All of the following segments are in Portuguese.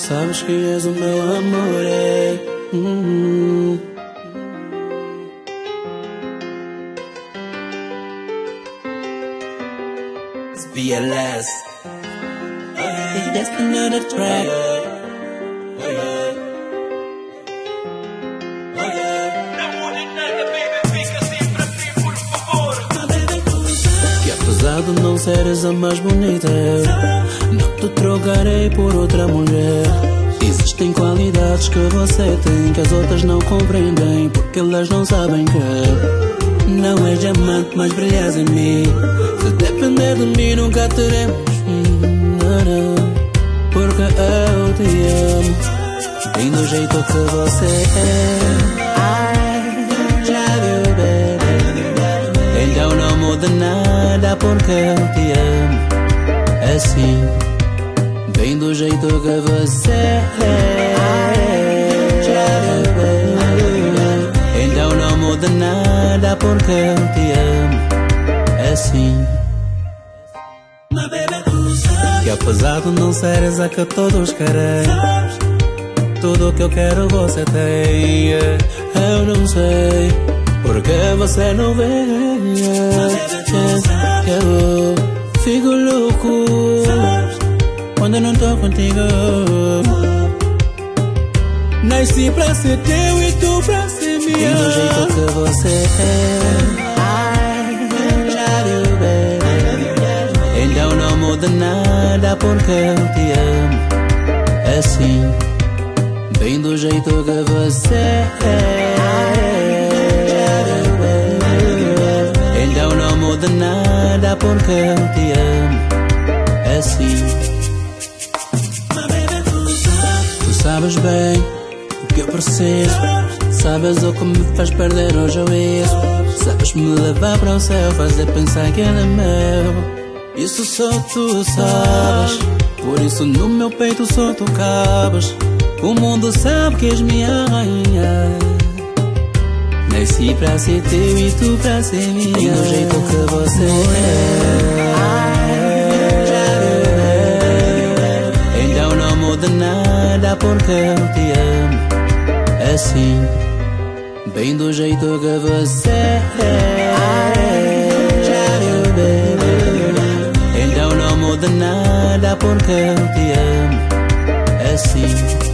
Sabes que és o meu amor, é. Hum. Hey, that's another track. De não seres a mais bonita, não te trocarei por outra mulher. Existem qualidades que você tem que as outras não compreendem, porque elas não sabem que não és diamante, mas brilhas em mim. Se depender de mim, nunca teremos. hum, nada, Porque eu te amo, bem do jeito que você é. Não muda nada, porque eu te amo. Assim, bem do jeito que você é. Então não muda nada, porque eu te amo. Assim. Que apesar de não seres a que todos querem Tudo que eu quero você tem Eu não sei Porque você não vem Eu fico louco Quando não tô contigo Nasci pra ser teu e tu pra ser minha. Do jeito que você é. I Então não muda nada porque eu te amo. Assim Bem do jeito que você é Muda nada porque eu te amo. Assim. Tu sabes bem o que eu preciso. Sabes o que me faz perder o juízo. Sabes me levar para o céu Fazer pensar que ele é meu. Isso só tu sabes. Por isso no meu peito só tu cabes. O mundo sabe que és minha rainha Nasci pra ser teu e tu pra ser minha. E do jeito que você é. Então não muda nada porque eu te amo. Assim Bem do jeito que você é. Então não muda nada porque eu te amo. Assim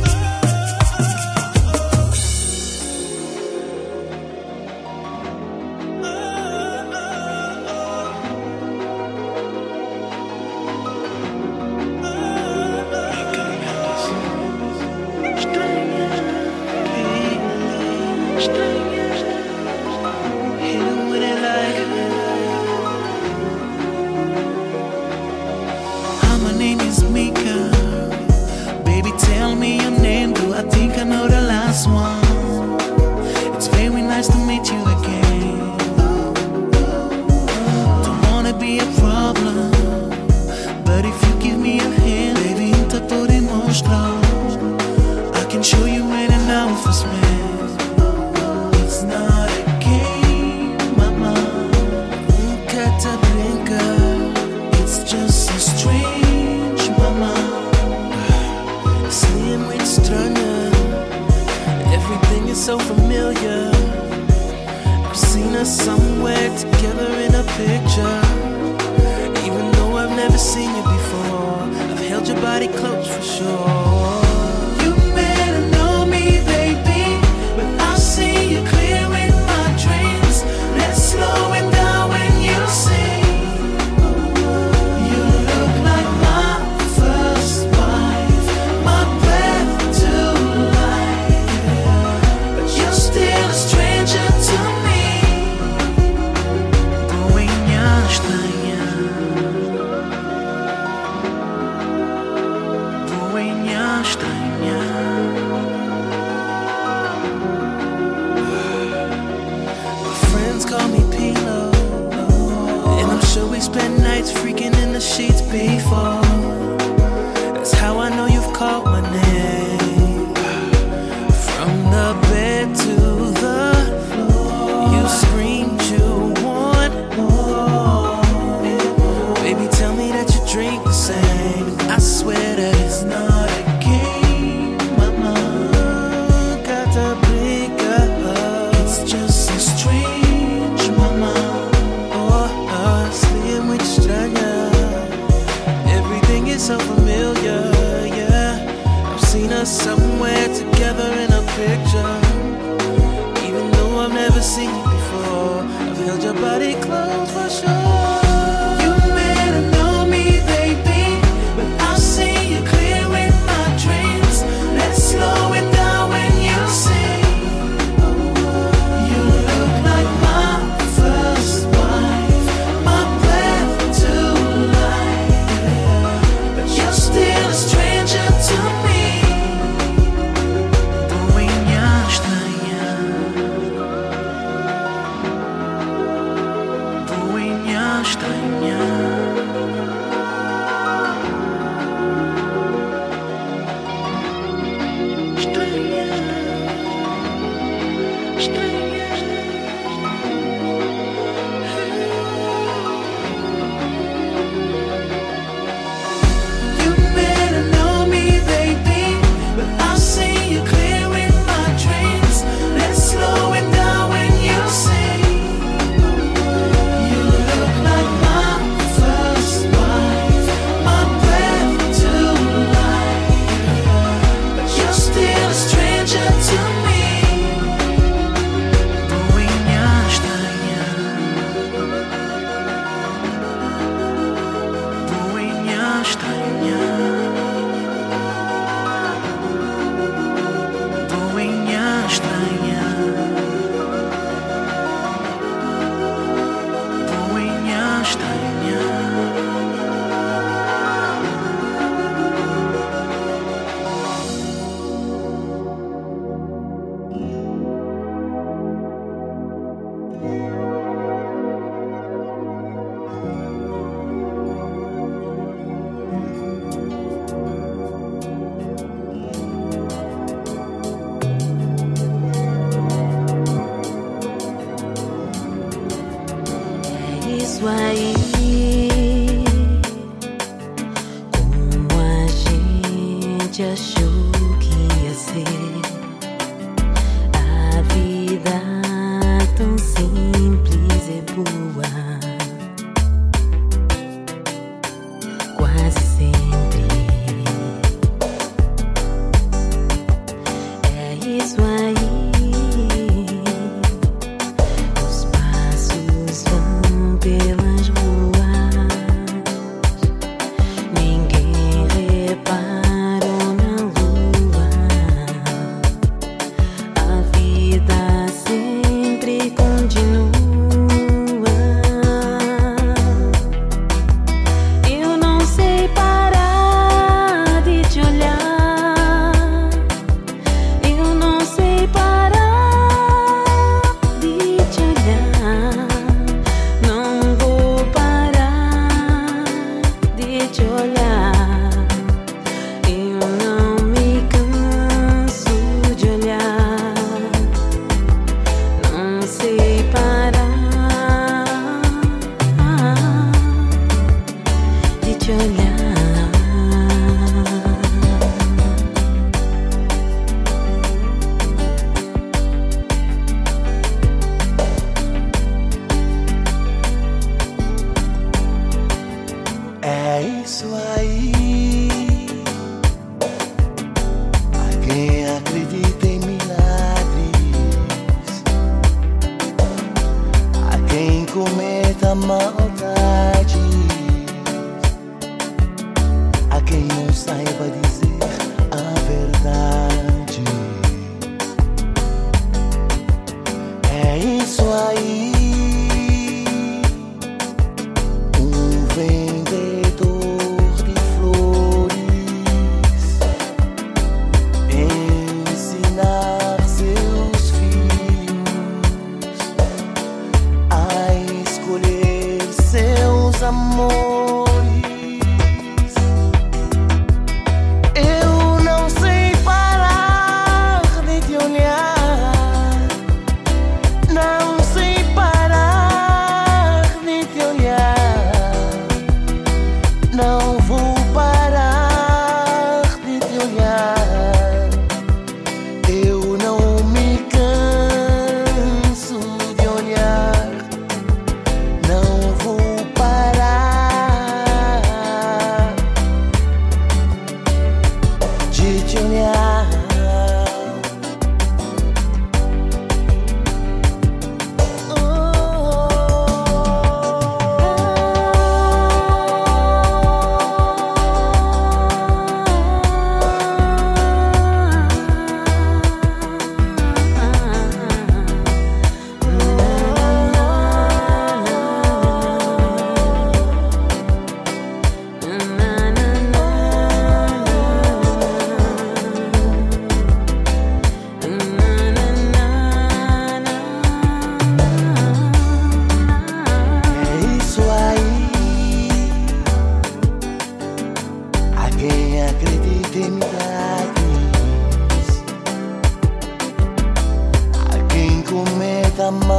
my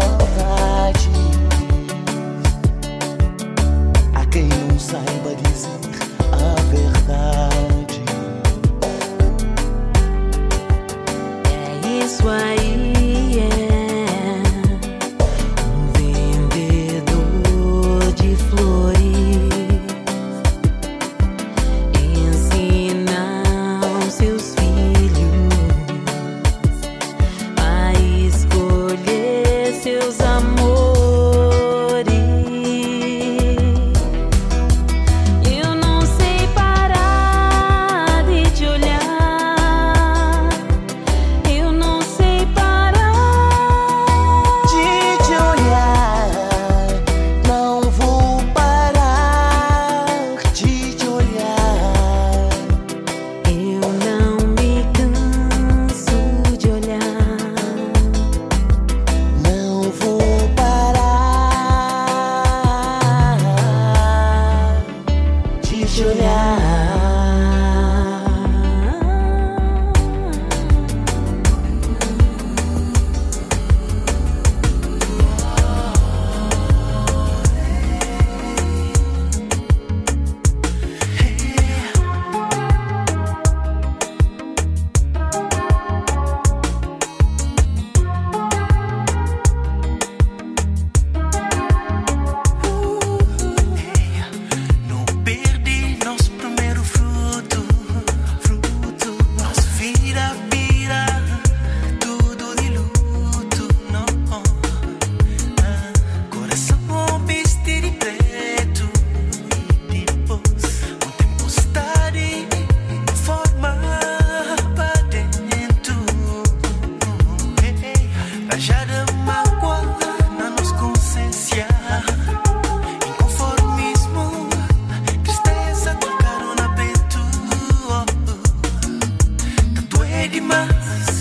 Yes.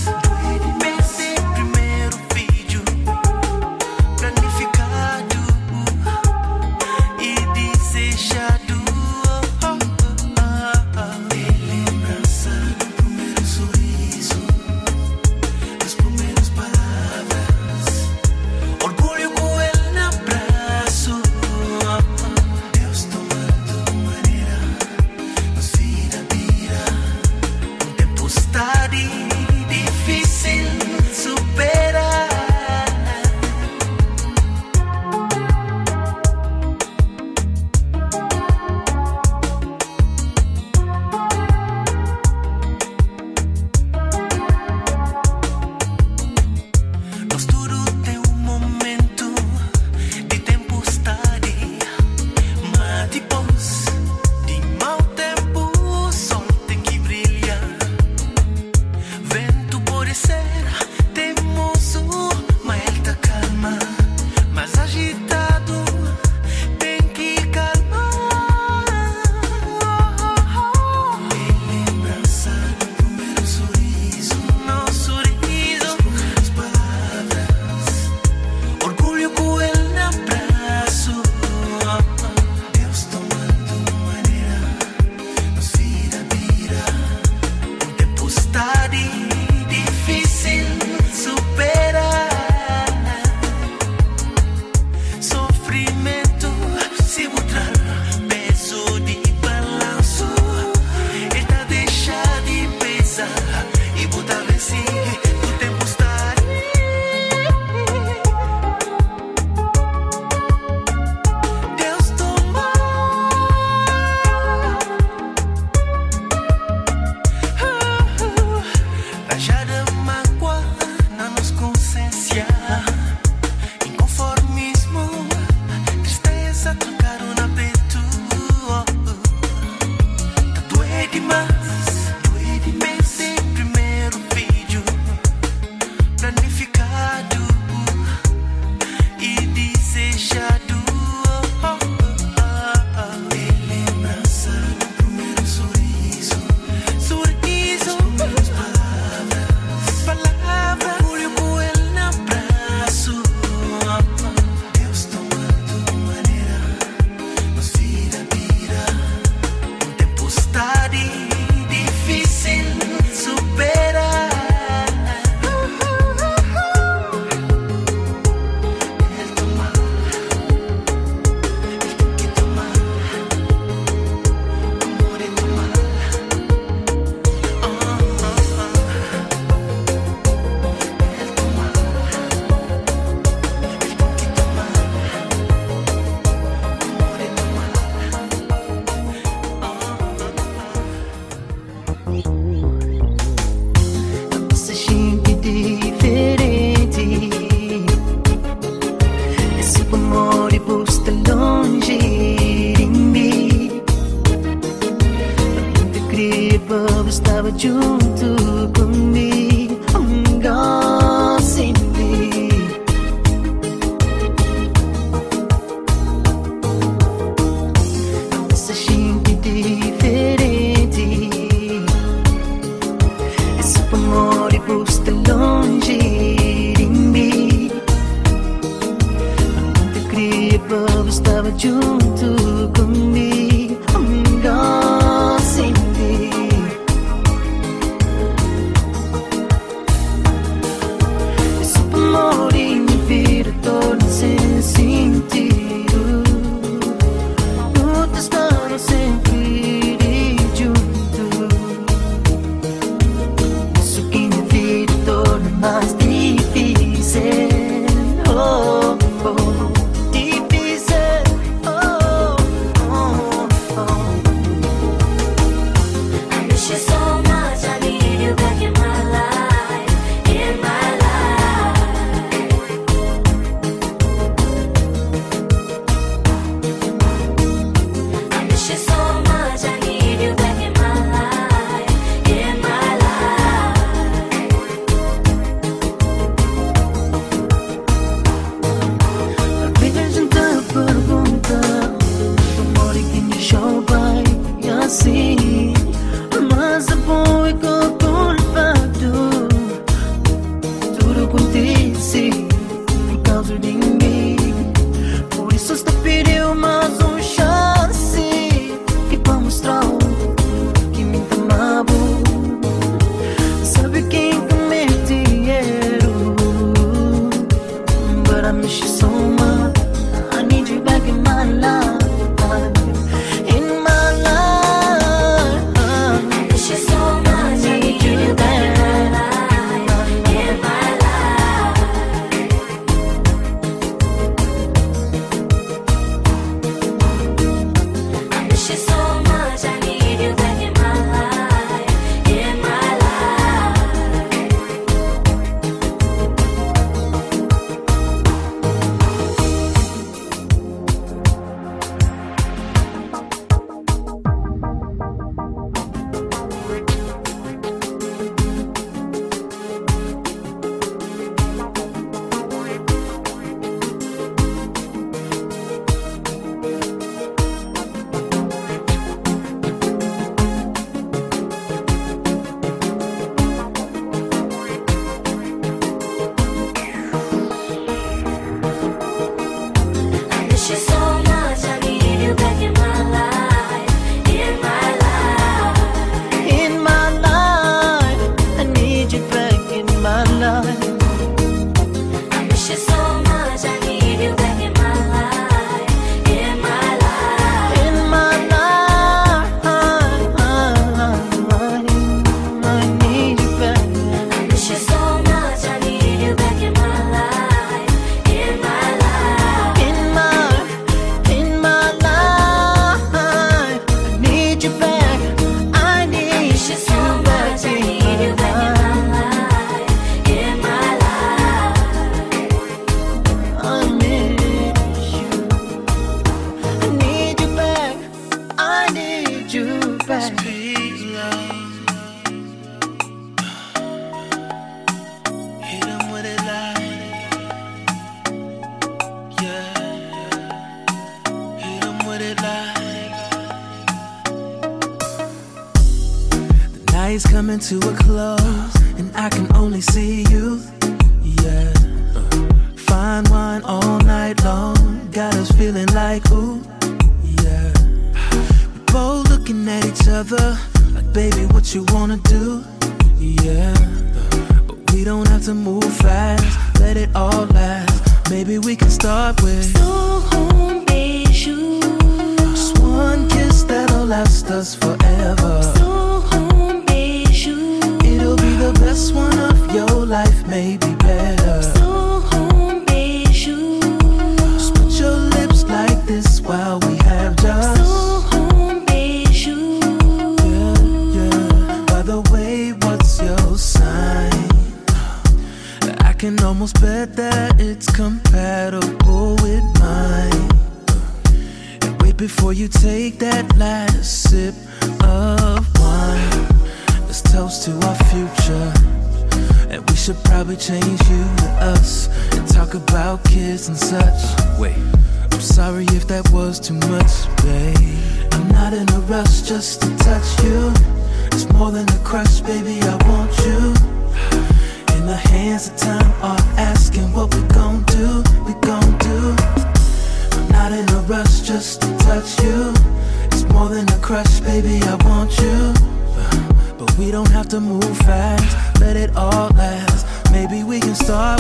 let it all last. Maybe we can start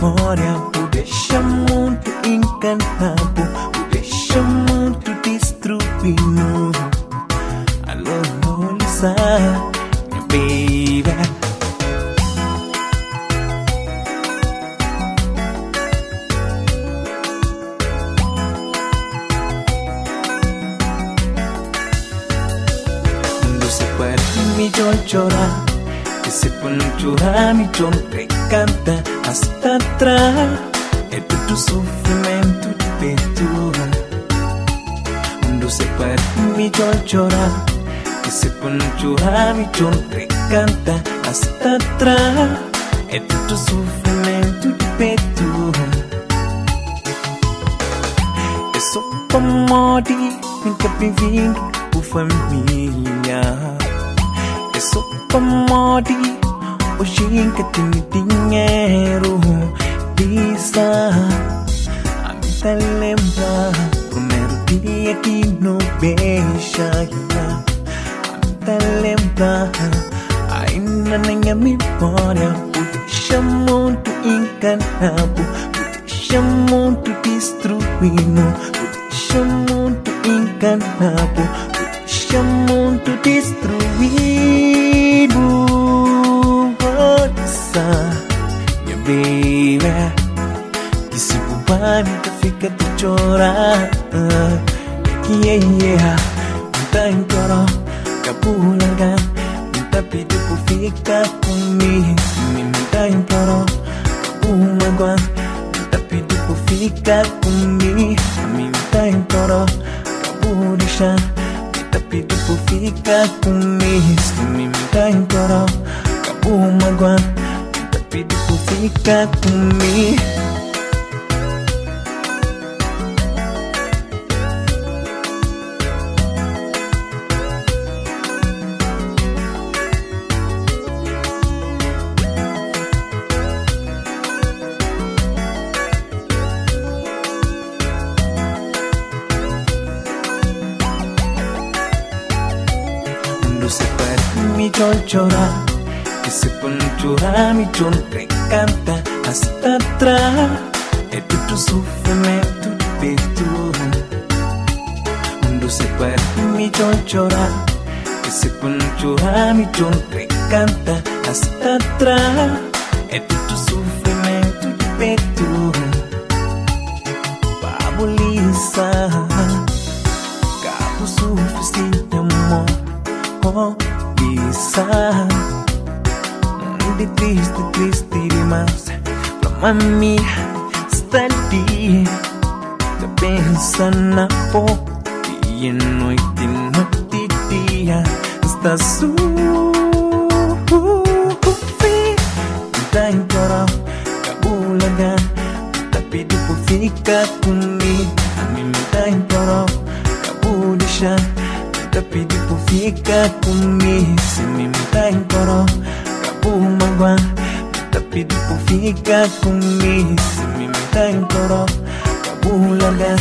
memória O deixa muito encanado O deixa muito destruindo Alô, Lisa, minha baby Cuando se puede mi llora Que se pone a llorar mi te mi llora Que se pone a llorar mi te canta hasta atrás É todo sofrimento de peito Eu sou comode, nunca bem-vindo por família. Eu sou comode, hoje nunca tenho dinheiro. Bisa, a mim te lembra, primeiro dia que no beija. A mim te lembra, ainda na minha memória, o deixa muito encanado. O deixa muito destruindo, o deixa muito enganado, o deixa muito destruído. Nossa, minha baby, que se bobar nunca fica de chorar. Yeah, yeah, não tá em coro, capulaga, não tá pedindo por ficar comigo. Não tá em coro, capulaga, não tá pedindo por ficar comigo. A mim tá em coro, acabou deixar. Me tá pedindo por ficar comigo. Se llora Que se pone a llorar mi te canta hasta É todo sofrimento peito Cuando se puede mi llora Que se pone a llorar mi te canta hasta É todo sofrimento peito Babulisa Cabo suficiente amor. Oh, Lisa Muy triste, triste demais Pra mami está ali Tá pensando na pouco Dia, noite, noite e dia Está suave Tá em coral Cabulaga Tá pedindo por ficar comigo A mim tá em Tapi pufika kumi simintain koro kapu magwa tapi di pufika kumi simintain koro kapu laga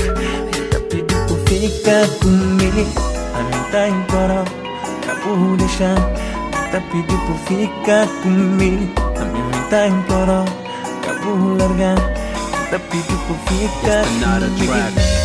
tapi di pufika kumi amita tapi di pufika kumi amimita inkoro kapu laga tapi di pufika kumi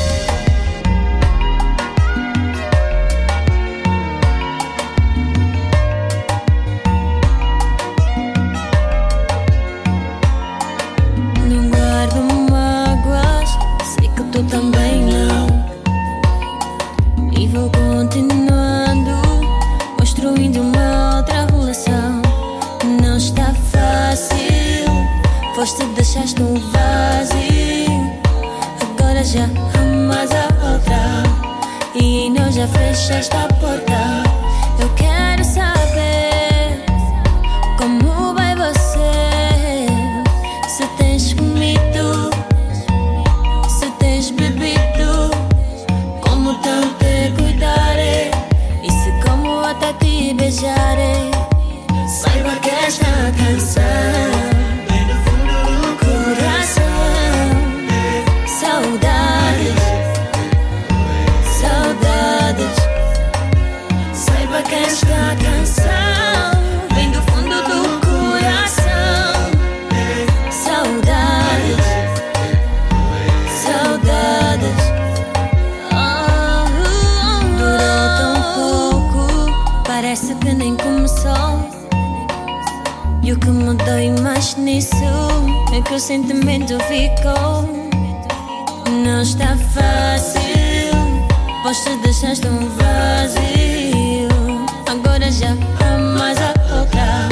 que o sentimento ficou. Não está fácil, pois te deixaste um vazio. Agora já há mais a outra,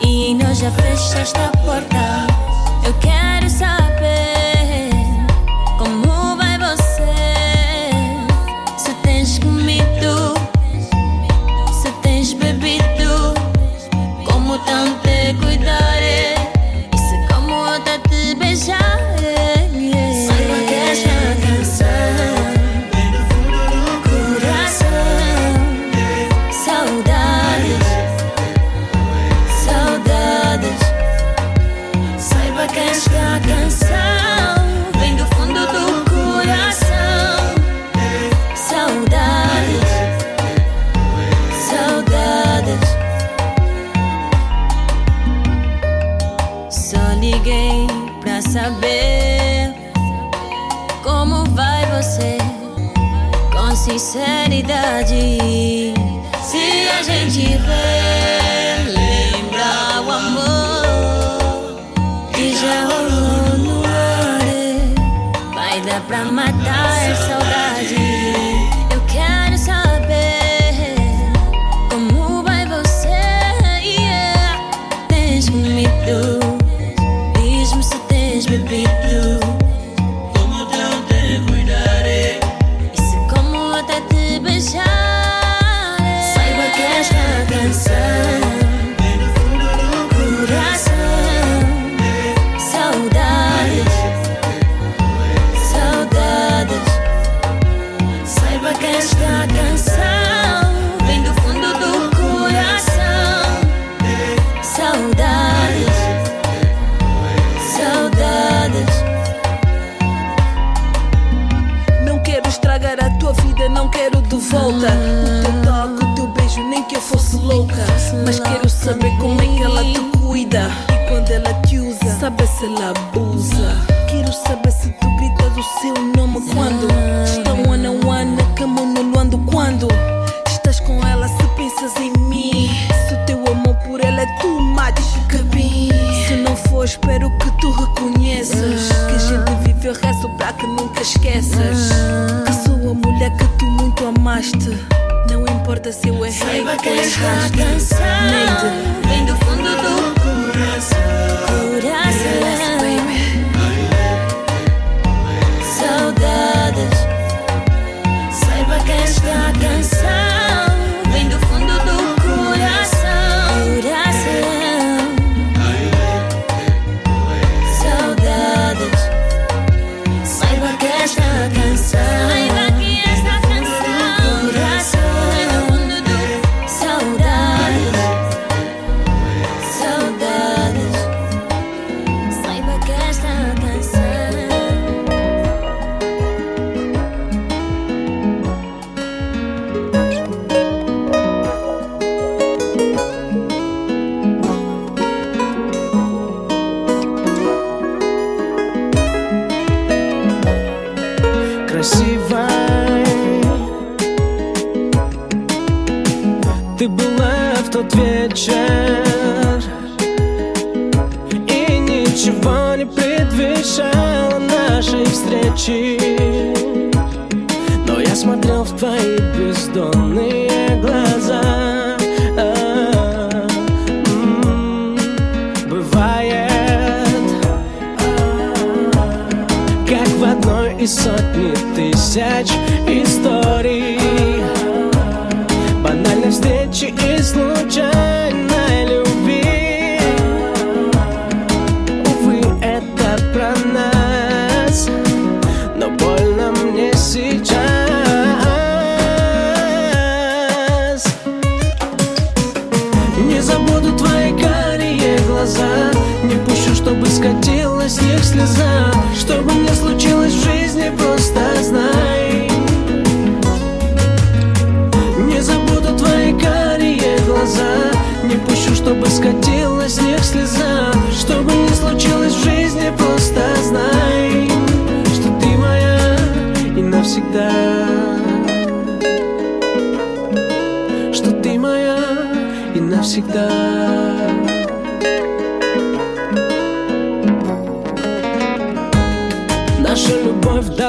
e nós já fechaste a porta. ничего не предвещало нашей встречи. Но я смотрел в твои бездонные глаза. М-м, бывает Как в одной из сотни тысяч историй. Банальной встречи и случайно скатилась с них слеза Что бы ни случилось в жизни, просто знай. Не забуду твои карие глаза Не пущу, чтобы скатилась с них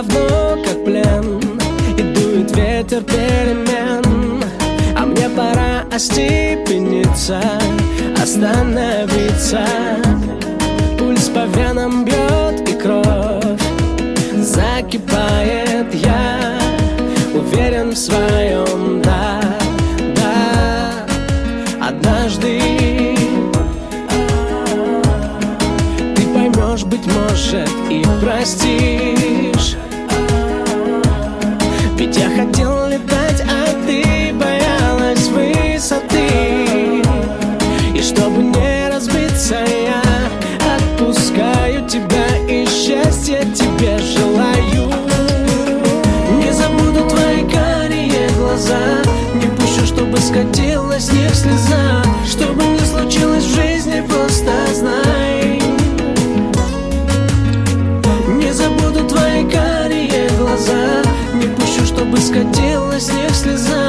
давно как плен И дует ветер перемен. А мне пора остепениться Остановиться. Пульс по венам бьет и кровь Закипает. Я Уверен в своем, да, да. Однажды Ты поймешь, быть может, и простишь. моя слеза Что бы ни случилось в жизни, просто знай. Не забуду твои карие глаза Не пущу, чтобы скатилась с них слеза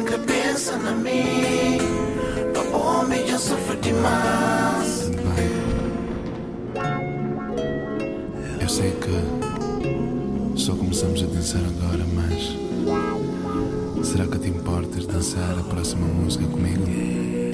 sempre pensa na mim. Papo homem, já sofro demais. Eu sei que só começamos a dançar agora, mas será que te importas dançar a próxima música comigo?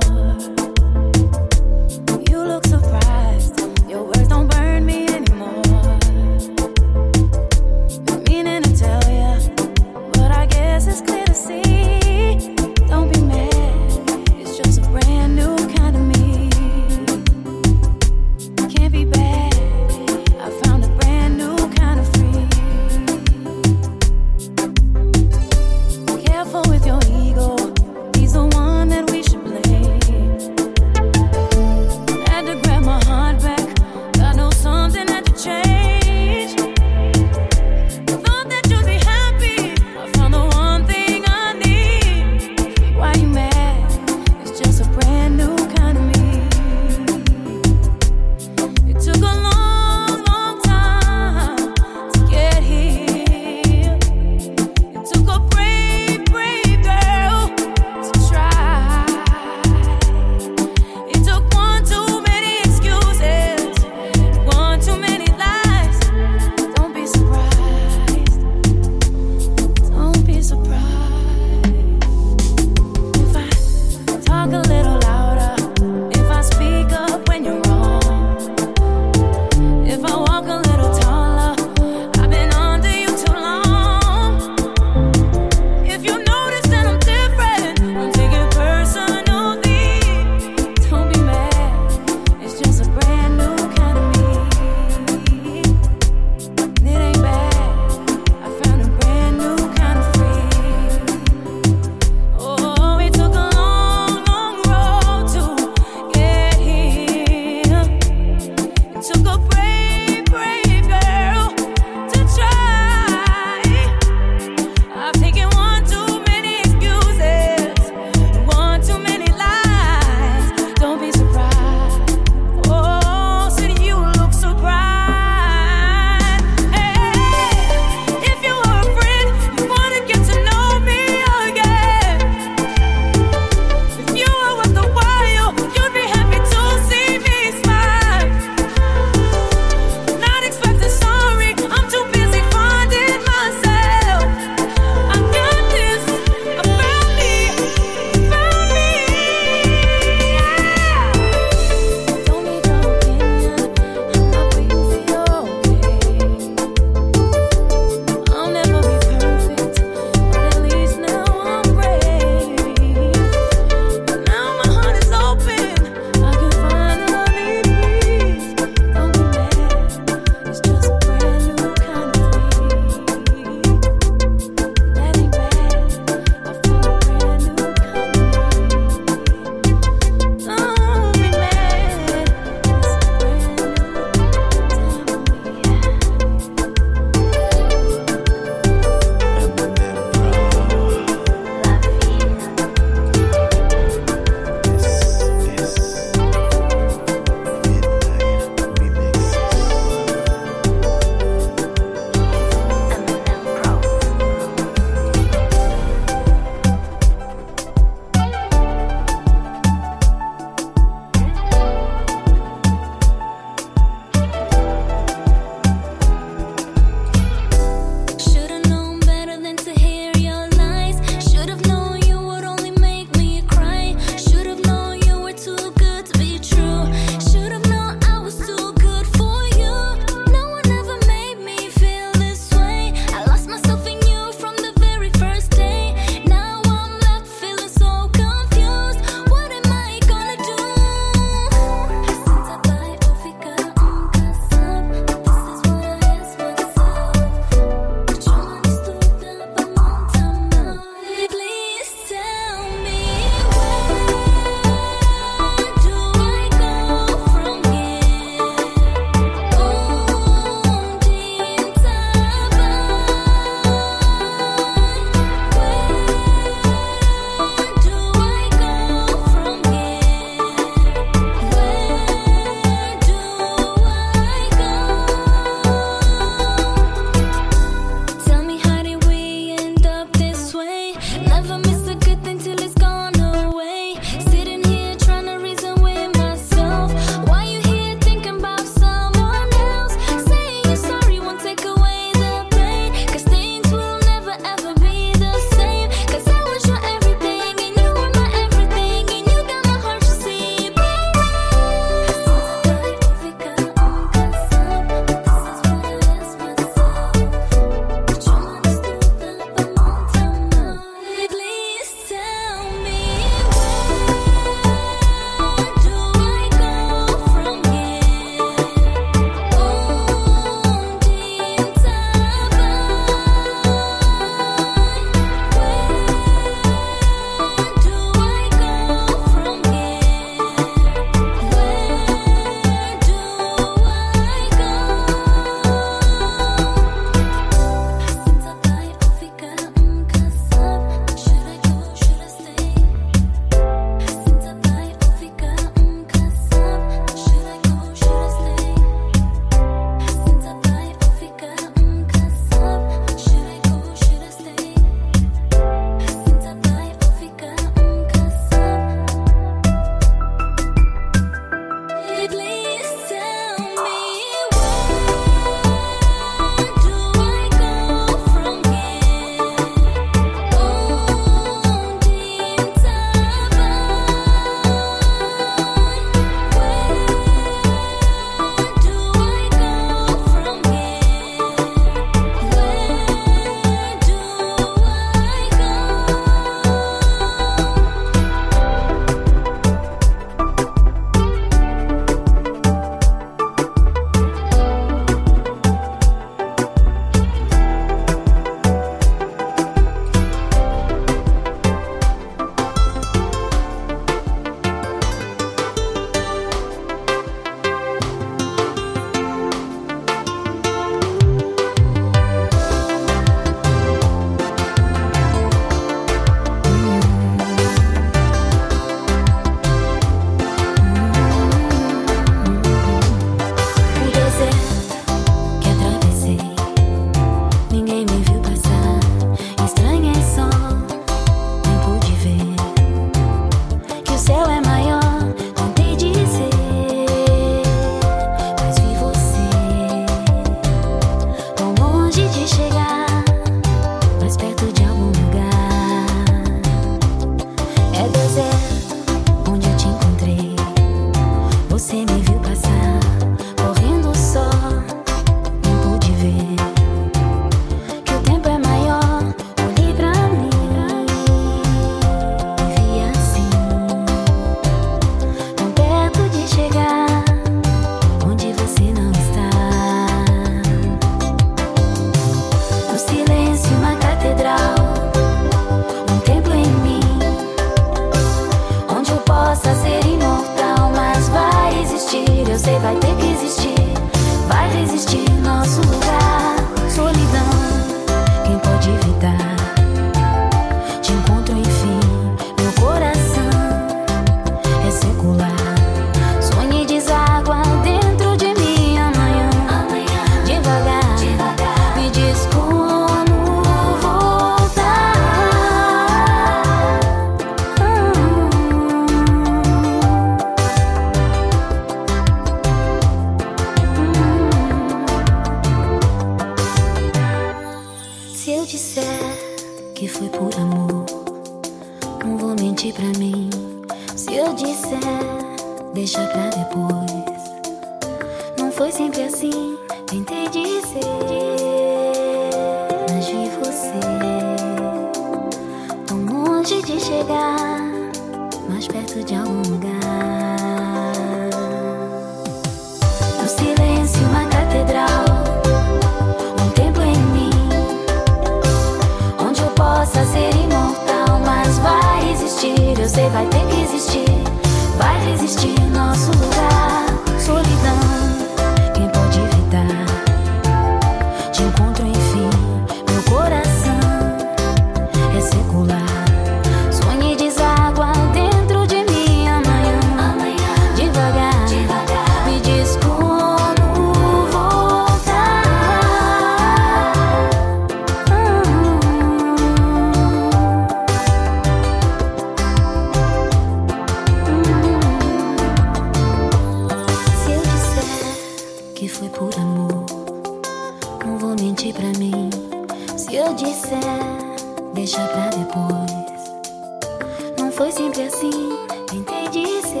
Sempre assim, tentei dizer.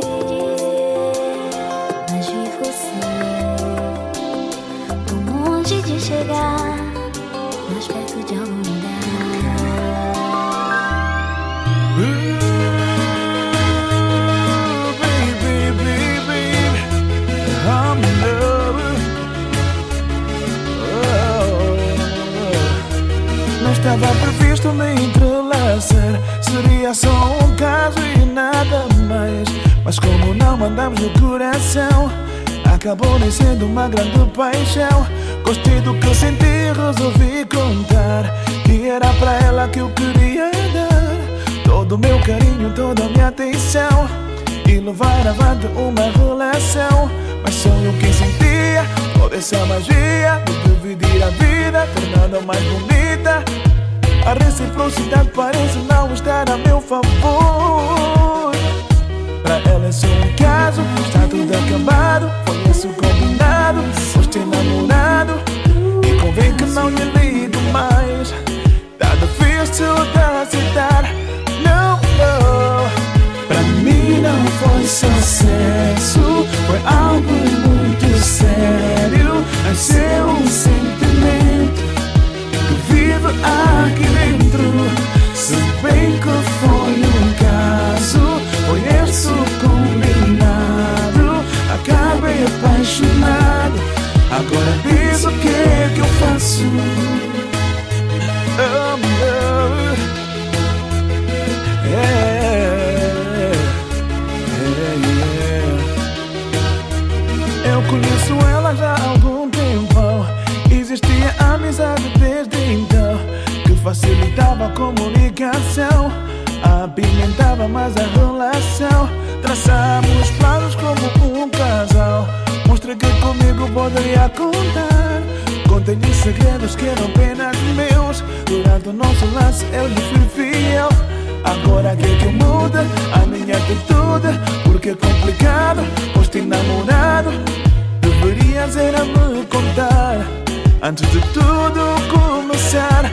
Mas vi você tão longe de chegar, mais perto de algum lugar. Baby, baby, I'm in love. Oh. Estava previsto me entrelaçar. Seria só um caso e nada mais. Mas como não mandamos no coração, acabou nem sendo uma grande paixão. Gostei do que senti, resolvi contar. Que era pra ela que eu queria dar. Todo meu carinho, toda minha atenção E levar avante uma relação Mas só eu que sentia Toda essa magia De dividir a vida Tornando mais bonita A reciprocidade parece não estar a meu favor. Pra ela é só um caso Está tudo acabado. Foi isso combinado Foste namorado E convém que não lhe ligo mais. Tá difícil de aceitar Não, não. Pra mim não foi sucesso. Foi algo muito sério. Nasceu um Que aqui dentro. Se bem que foi um caso Foi isso combinado. Acabei apaixonado. Agora diz o que é que eu faço? Oh, conheço ela já há algum tempo. Existia amizade facilitava a comunicação, apimentava mais a relação. Traçamos planos como um casal. Mostrei que comigo poderia contar. Contei-lhe segredos que eram apenas meus. Durante o nosso lance eu lhe fui fiel. Agora que eu mude a minha atitude Porque é complicado, pois tem namorado Deverias era me contar Antes de tudo começar